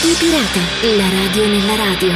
Radio Pirata, la radio nella radio.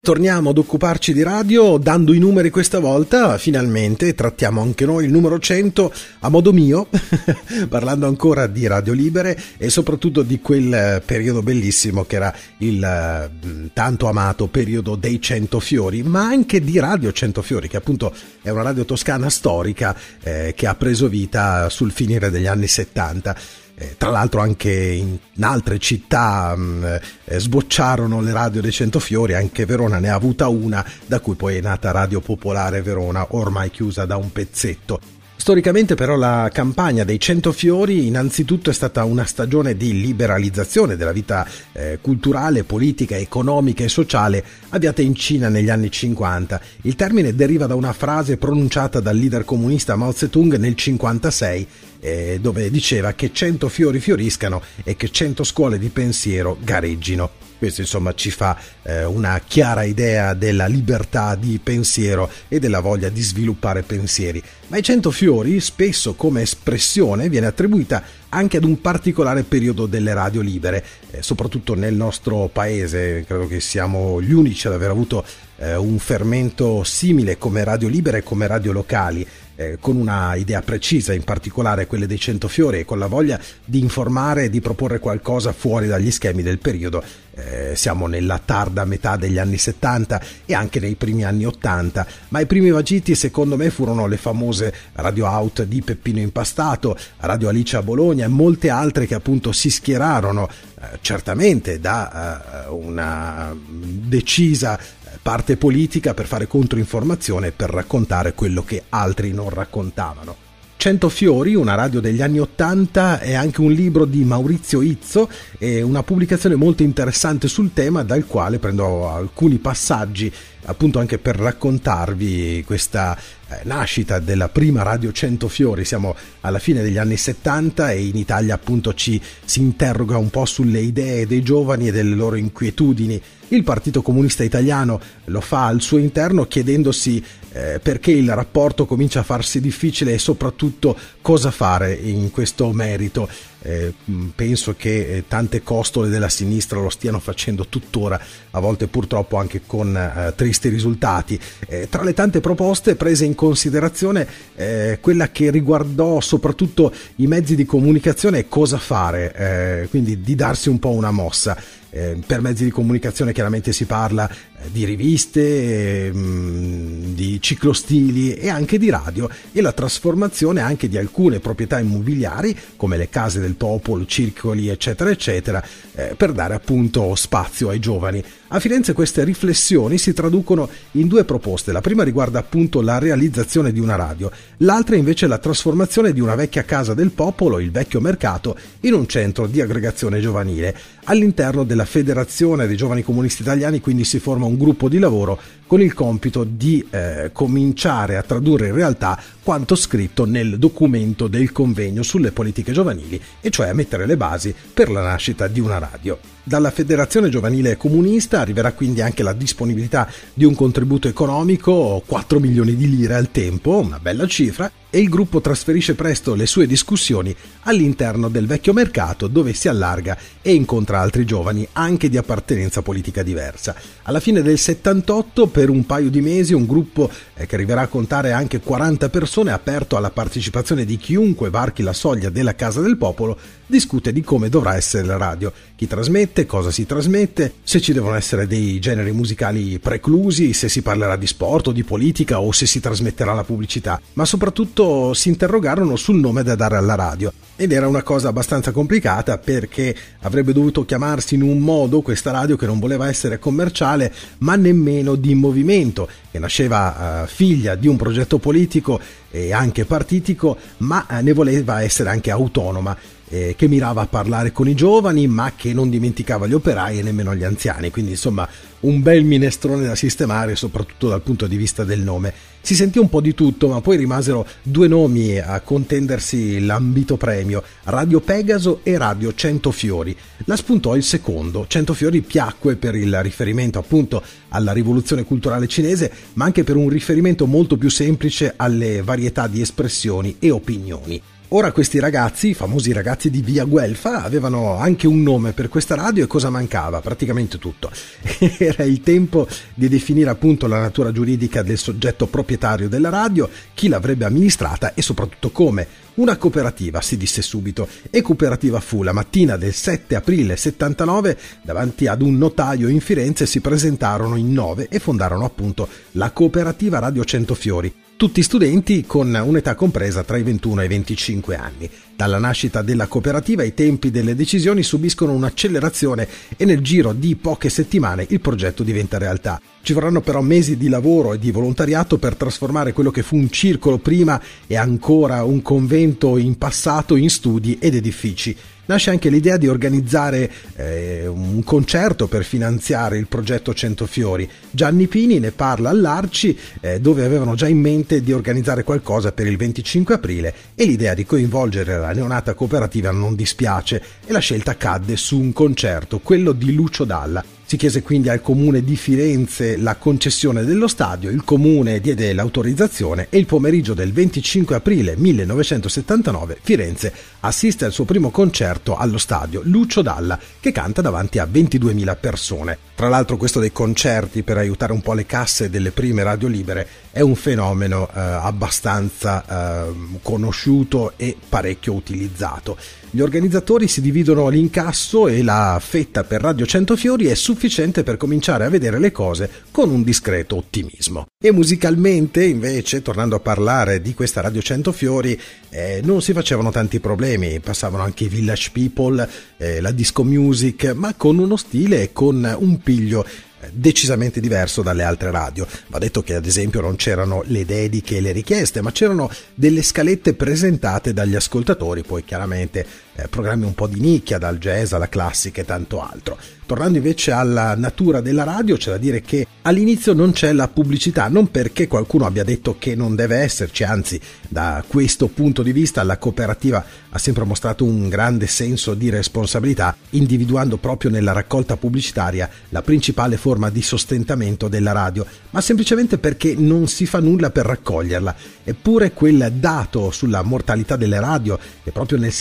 Torniamo ad occuparci di radio dando i numeri questa volta, finalmente trattiamo anche noi il numero 100 a modo mio, parlando ancora di radio libere e soprattutto di quel periodo bellissimo che era il mm, tanto amato periodo dei 100 fiori, ma anche di Radio 100 fiori, che appunto è una radio toscana storica eh, che ha preso vita sul finire degli anni 70 eh, tra l'altro anche in, in altre città mh, mm, eh, sbocciarono le radio dei Centofiori, anche Verona ne ha avuta una, da cui poi è nata Radio Popolare Verona, ormai chiusa da un pezzetto. Storicamente però la campagna dei Cento Fiori innanzitutto è stata una stagione di liberalizzazione della vita eh, culturale, politica, economica e sociale avviata in Cina negli anni 50. Il termine deriva da una frase pronunciata dal leader comunista Mao Zedong nel 1956 eh, dove diceva che 100 fiori fioriscano e che 100 scuole di pensiero gareggino. Questo insomma ci fa eh, una chiara idea della libertà di pensiero e della voglia di sviluppare pensieri. Ma i 100 fiori, spesso come espressione, viene attribuita anche ad un particolare periodo delle radio libere, eh, soprattutto nel nostro paese. Credo che siamo gli unici ad aver avuto eh, un fermento simile come radio libere e come radio locali eh, con una idea precisa, in particolare quelle dei Centofiori, e con la voglia di informare e di proporre qualcosa fuori dagli schemi del periodo. Eh, siamo nella tarda metà degli anni 70 e anche nei primi anni 80, ma i primi vagiti secondo me furono le famose Radio Out di Peppino Impastato, Radio Alice a Bologna e molte altre che appunto si schierarono eh, certamente da eh, una decisa parte politica per fare controinformazione e per raccontare quello che altri non raccontavano. Cento Fiori, una radio degli anni Ottanta, è anche un libro di Maurizio Izzo e una pubblicazione molto interessante sul tema dal quale prendo alcuni passaggi appunto anche per raccontarvi questa nascita della prima radio Cento Fiori. Siamo alla fine degli anni 70 e in Italia appunto ci si interroga un po' sulle idee dei giovani e delle loro inquietudini il Partito Comunista Italiano lo fa al suo interno chiedendosi eh, perché il rapporto comincia a farsi difficile e soprattutto cosa fare in questo merito. Eh, penso che eh, tante costole della sinistra lo stiano facendo tuttora, a volte purtroppo anche con eh, tristi risultati. Eh, tra le tante proposte prese in considerazione eh, quella che riguardò soprattutto i mezzi di comunicazione e cosa fare, eh, quindi di darsi un po' una mossa. Eh, per mezzi di comunicazione chiaramente si parla eh, di riviste, ehm, di ciclostili e anche di radio e la trasformazione anche di alcune proprietà immobiliari come le case del popolo, circoli eccetera eccetera eh, per dare appunto spazio ai giovani. A Firenze queste riflessioni si traducono in due proposte. La prima riguarda appunto la realizzazione di una radio, l'altra invece la trasformazione di una vecchia casa del popolo, il vecchio mercato, in un centro di aggregazione giovanile. All'interno della Federazione dei Giovani Comunisti Italiani quindi si forma un gruppo di lavoro con il compito di eh, cominciare a tradurre in realtà quanto scritto nel documento del convegno sulle politiche giovanili, e cioè a mettere le basi per la nascita di una radio. Dalla Federazione Giovanile Comunista arriverà quindi anche la disponibilità di un contributo economico, 4 milioni di lire al tempo, una bella cifra, e il gruppo trasferisce presto le sue discussioni all'interno del vecchio mercato dove si allarga e incontra altri giovani anche di appartenenza politica diversa. Alla fine del 78 per un paio di mesi un gruppo eh, che arriverà a contare anche 40 persone aperto alla partecipazione di chiunque varchi la soglia della Casa del Popolo discute di come dovrà essere la radio, chi trasmette, cosa si trasmette, se ci devono essere dei generi musicali preclusi, se si parlerà di sport o di politica o se si trasmetterà la pubblicità, ma soprattutto si interrogarono sul nome da dare alla radio. Ed era una cosa abbastanza complicata perché avrebbe dovuto chiamarsi in un modo questa radio che non voleva essere commerciale ma nemmeno di movimento, che nasceva uh, figlia di un progetto politico e anche partitico, ma uh, ne voleva essere anche autonoma eh, che mirava a parlare con i giovani ma che non dimenticava gli operai e nemmeno gli anziani, quindi insomma un bel minestrone da sistemare soprattutto dal punto di vista del nome. Si sentì un po' di tutto ma poi rimasero due nomi a contendersi l'ambito premio, Radio Pegaso e Radio Centofiori. La spuntò il secondo, Centofiori piacque per il riferimento appunto alla rivoluzione culturale cinese ma anche per un riferimento molto più semplice alle varietà di espressioni e opinioni. Ora questi ragazzi, i famosi ragazzi di Via Guelfa, avevano anche un nome per questa radio e cosa mancava? Praticamente tutto. Era il tempo di definire appunto la natura giuridica del soggetto proprietario della radio, chi l'avrebbe amministrata e soprattutto come. Una cooperativa, si disse subito, e cooperativa fu la mattina del 7 aprile 79 davanti ad un notaio in Firenze si presentarono in nove e fondarono appunto la cooperativa Radio Centofiori tutti studenti con un'età compresa tra i 21 e i 25 anni. Dalla nascita della cooperativa i tempi delle decisioni subiscono un'accelerazione e nel giro di poche settimane il progetto diventa realtà. Ci vorranno però mesi di lavoro e di volontariato per trasformare quello che fu un circolo prima e ancora un convento in passato in studi ed edifici nasce anche l'idea di organizzare eh, un concerto per finanziare il progetto Centofiori. Gianni Pini ne parla all'Arci, eh, dove avevano già in mente di organizzare qualcosa per il 25 aprile e l'idea di coinvolgere la neonata cooperativa non dispiace e la scelta cadde su un concerto, quello di Lucio Dalla. Si chiese quindi al comune di Firenze la concessione dello stadio, il comune diede l'autorizzazione e il pomeriggio del 25 aprile 1979 Firenze assiste al suo primo concerto allo stadio Lucio Dalla che canta davanti a 22.000 persone. Tra l'altro questo dei concerti per aiutare un po' le casse delle prime radio libere è un fenomeno eh, abbastanza eh, conosciuto e parecchio utilizzato. Gli organizzatori si dividono l'incasso e la fetta per Radio Centofiori è sufficiente per cominciare a vedere le cose con un discreto ottimismo. E musicalmente, invece, tornando a parlare di questa Radio Centofiori, eh, non si facevano tanti problemi, passavano anche i Village People, eh, la disco music, ma con uno stile e con un piglio decisamente diverso dalle altre radio. Va detto che ad esempio non c'erano le dediche e le richieste, ma c'erano delle scalette presentate dagli ascoltatori, poi chiaramente eh, programmi un po' di nicchia, dal jazz alla classica e tanto altro. Tornando invece alla natura della radio, c'è da dire che all'inizio non c'è la pubblicità, non perché qualcuno abbia detto che non deve esserci, anzi da questo punto di vista la cooperativa ha sempre mostrato un grande senso di responsabilità, individuando proprio nella raccolta pubblicitaria la principale forma di sostentamento della radio, ma semplicemente perché non si fa nulla per raccoglierla. Eppure quel dato sulla mortalità delle radio, che proprio nel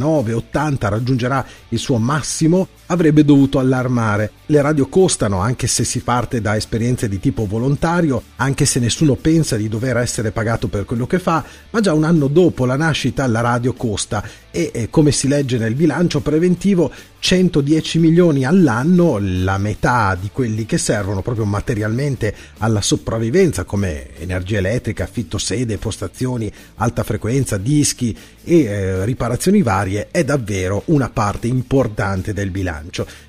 79-80 raggiungerà il suo massimo, avrebbe dovuto allarmare. Le radio costano anche se si parte da esperienze di tipo volontario, anche se nessuno pensa di dover essere pagato per quello che fa, ma già un anno dopo la nascita la radio costa e, e come si legge nel bilancio preventivo 110 milioni all'anno, la metà di quelli che servono proprio materialmente alla sopravvivenza come energia elettrica, affitto sede, postazioni, alta frequenza, dischi e eh, riparazioni varie è davvero una parte importante del bilancio.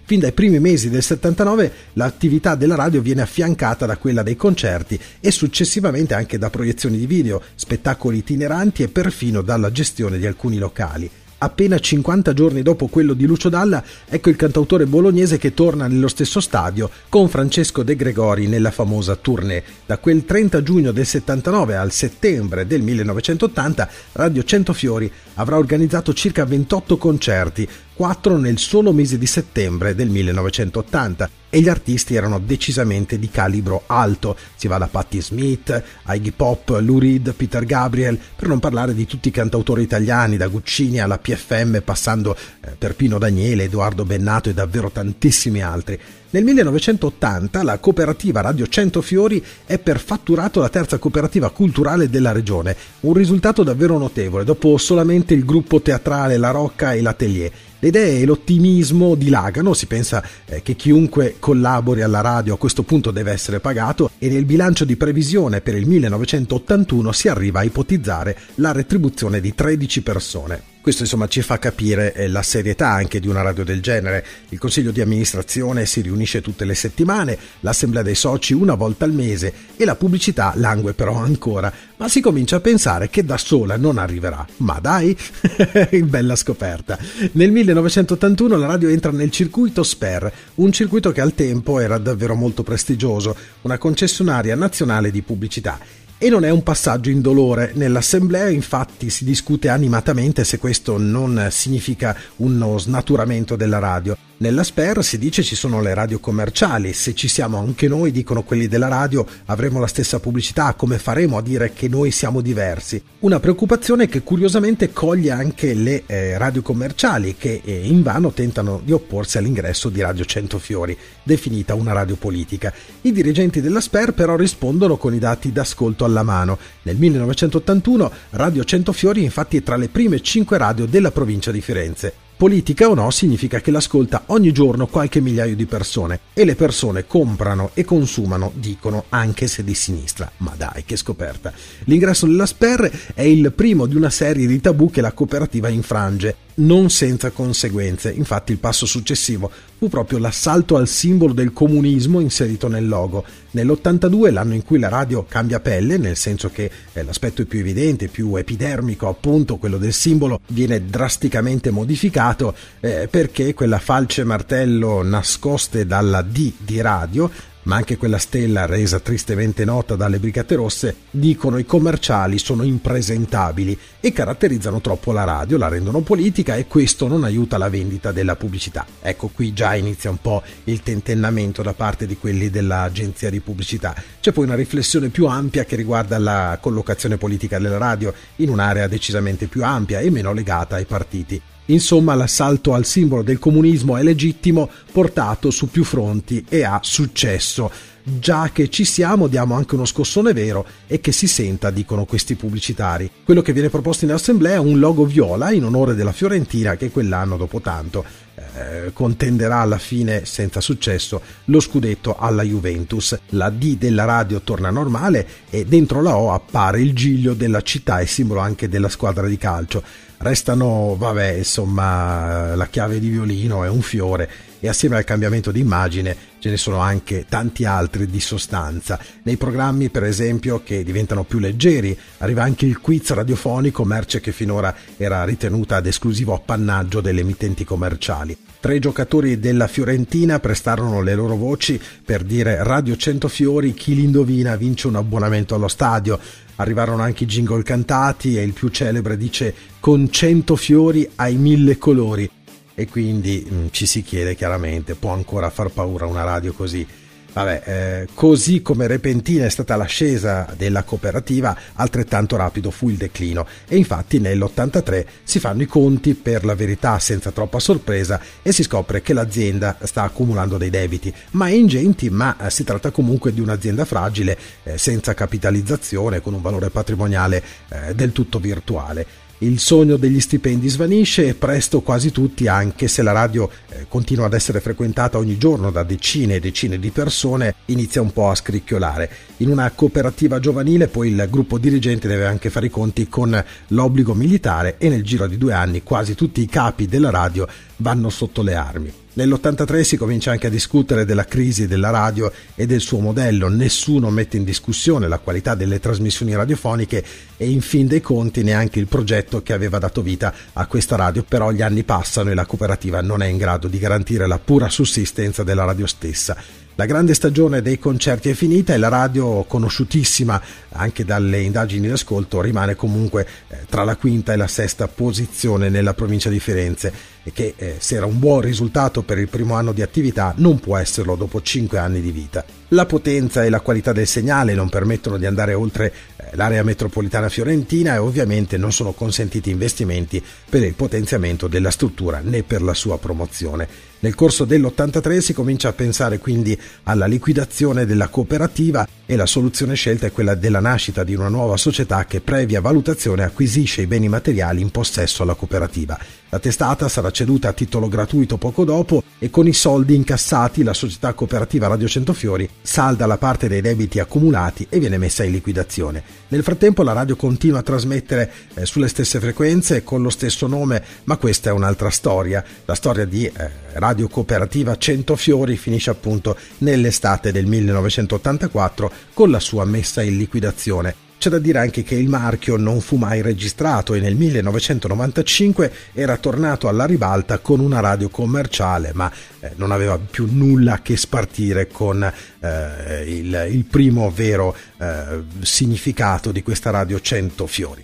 Fin dai primi mesi del 79 l'attività della radio viene affiancata da quella dei concerti e successivamente anche da proiezioni di video, spettacoli itineranti e perfino dalla gestione di alcuni locali. Appena 50 giorni dopo quello di Lucio Dalla, ecco il cantautore bolognese che torna nello stesso stadio con Francesco De Gregori nella famosa tournée. Da quel 30 giugno del 79 al settembre del 1980, Radio Centofiori avrà organizzato circa 28 concerti, 4 nel solo mese di settembre del 1980 e gli artisti erano decisamente di calibro alto. Si va da Patti Smith Iggy Pop, Lou Reed, Peter Gabriel, per non parlare di tutti i cantautori italiani, da Guccini alla PFM, passando eh, per Pino Daniele, Edoardo Bennato e davvero tantissimi altri. Nel 1980 la cooperativa Radio Centofiori è per fatturato la terza cooperativa culturale della regione, un risultato davvero notevole dopo solamente il gruppo teatrale La Rocca e l'Atelier. Le idee e l'ottimismo dilagano, si pensa eh, che chiunque collabori alla radio a questo punto deve essere pagato e nel bilancio di previsione per il 1981 si arriva a ipotizzare la retribuzione di 13 persone. Questo insomma ci fa capire eh, la serietà anche di una radio del genere. Il consiglio di amministrazione si riunisce tutte le settimane, l'assemblea dei soci una volta al mese e la pubblicità langue però ancora, ma si comincia a pensare che da sola non arriverà. Ma dai, bella scoperta. Nel 1981 la radio entra nel circuito SPER, un circuito che al tempo era davvero molto prestigioso, una concessionaria nazionale di pubblicità e non è un passaggio indolore. Nell'assemblea infatti si discute animatamente se questo non significa uno snaturamento della radio. Nella SPER si dice ci sono le radio commerciali, se ci siamo anche noi, dicono quelli della radio, avremo la stessa pubblicità, come faremo a dire che noi siamo diversi? Una preoccupazione che curiosamente coglie anche le eh, radio commerciali che eh, invano tentano di opporsi all'ingresso di Radio Centofiori, definita una radio politica. I dirigenti della SPER però rispondono con i dati d'ascolto alla mano. Nel 1981 Radio Centofiori infatti è tra le prime cinque radio della provincia di Firenze. Politica o no significa che l'ascolta ogni giorno qualche migliaio di persone e le persone comprano e consumano, dicono, anche se di sinistra. Ma dai, che scoperta. L'ingresso nella SPER è il primo di una serie di tabù che la cooperativa infrange non senza conseguenze. Infatti il passo successivo fu proprio l'assalto al simbolo del comunismo inserito nel logo. Nell'82, l'anno in cui la radio cambia pelle, nel senso che eh, l'aspetto più evidente, più epidermico, appunto quello del simbolo, viene drasticamente modificato eh, perché quella falce martello nascoste dalla D di radio ma anche quella stella resa tristemente nota dalle Brigate Rosse, dicono i commerciali sono impresentabili e caratterizzano troppo la radio, la rendono politica e questo non aiuta la vendita della pubblicità. Ecco qui già inizia un po' il tentennamento da parte di quelli dell'agenzia di pubblicità. C'è poi una riflessione più ampia che riguarda la collocazione politica della radio in un'area decisamente più ampia e meno legata ai partiti. Insomma, l'assalto al simbolo del comunismo è legittimo, portato su più fronti e ha successo. Già che ci siamo, diamo anche uno scossone vero e che si senta, dicono questi pubblicitari. Quello che viene proposto in assemblea è un logo viola in onore della Fiorentina che quell'anno, dopo tanto, eh, contenderà alla fine, senza successo, lo scudetto alla Juventus. La D della radio torna normale e dentro la O appare il giglio della città e simbolo anche della squadra di calcio. Restano, vabbè, insomma, la chiave di violino è un fiore e assieme al cambiamento di immagine ce ne sono anche tanti altri di sostanza. Nei programmi, per esempio, che diventano più leggeri, arriva anche il quiz radiofonico, merce che finora era ritenuta ad esclusivo appannaggio delle emittenti commerciali. Tre giocatori della Fiorentina prestarono le loro voci per dire Radio 100 Fiori, chi li indovina vince un abbonamento allo stadio. Arrivarono anche i jingle cantati e il più celebre dice con 100 fiori ai mille colori. E quindi mh, mm, ci si chiede chiaramente, può ancora far paura una radio così? Vabbè, eh, così come repentina è stata l'ascesa della cooperativa, altrettanto rapido fu il declino e infatti nell'83 si fanno i conti per la verità senza troppa sorpresa e si scopre che l'azienda sta accumulando dei debiti, ma ingenti, ma eh, si tratta comunque di un'azienda fragile, eh, senza capitalizzazione, con un valore patrimoniale eh, del tutto virtuale. Il sogno degli stipendi svanisce e presto quasi tutti, anche se la radio continua ad essere frequentata ogni giorno da decine e decine di persone, inizia un po' a scricchiolare. In una cooperativa giovanile poi il gruppo dirigente deve anche fare i conti con l'obbligo militare e nel giro di due anni quasi tutti i capi della radio vanno sotto le armi. Nell'83 si comincia anche a discutere della crisi della radio e del suo modello, nessuno mette in discussione la qualità delle trasmissioni radiofoniche e in fin dei conti neanche il progetto che aveva dato vita a questa radio, però gli anni passano e la cooperativa non è in grado di garantire la pura sussistenza della radio stessa. La grande stagione dei concerti è finita e la radio, conosciutissima anche dalle indagini di ascolto, rimane comunque eh, tra la quinta e la sesta posizione nella provincia di Firenze e che eh, se era un buon risultato per il primo anno di attività non può esserlo dopo cinque anni di vita. La potenza e la qualità del segnale non permettono di andare oltre eh, l'area metropolitana fiorentina e ovviamente non sono consentiti investimenti per il potenziamento della struttura né per la sua promozione. Nel corso dell'83 si comincia a pensare quindi alla liquidazione della cooperativa e la soluzione scelta è quella della nascita di una nuova società che previa valutazione acquisisce i beni materiali in possesso alla cooperativa. La testata sarà ceduta a titolo gratuito poco dopo e con i soldi incassati la società cooperativa Radio Centofiori salda la parte dei debiti accumulati e viene messa in liquidazione. Nel frattempo la radio continua a trasmettere eh, sulle stesse frequenze con lo stesso nome, ma questa è un'altra storia. La storia di eh, Radio Cooperativa Centofiori finisce appunto nell'estate del 1984 con la sua messa in liquidazione. C'è da dire anche che il marchio non fu mai registrato e nel 1995 era tornato alla ribalta con una radio commerciale, ma eh, non aveva più nulla a che spartire con eh, il, il, primo vero eh, significato di questa radio 100 fiori.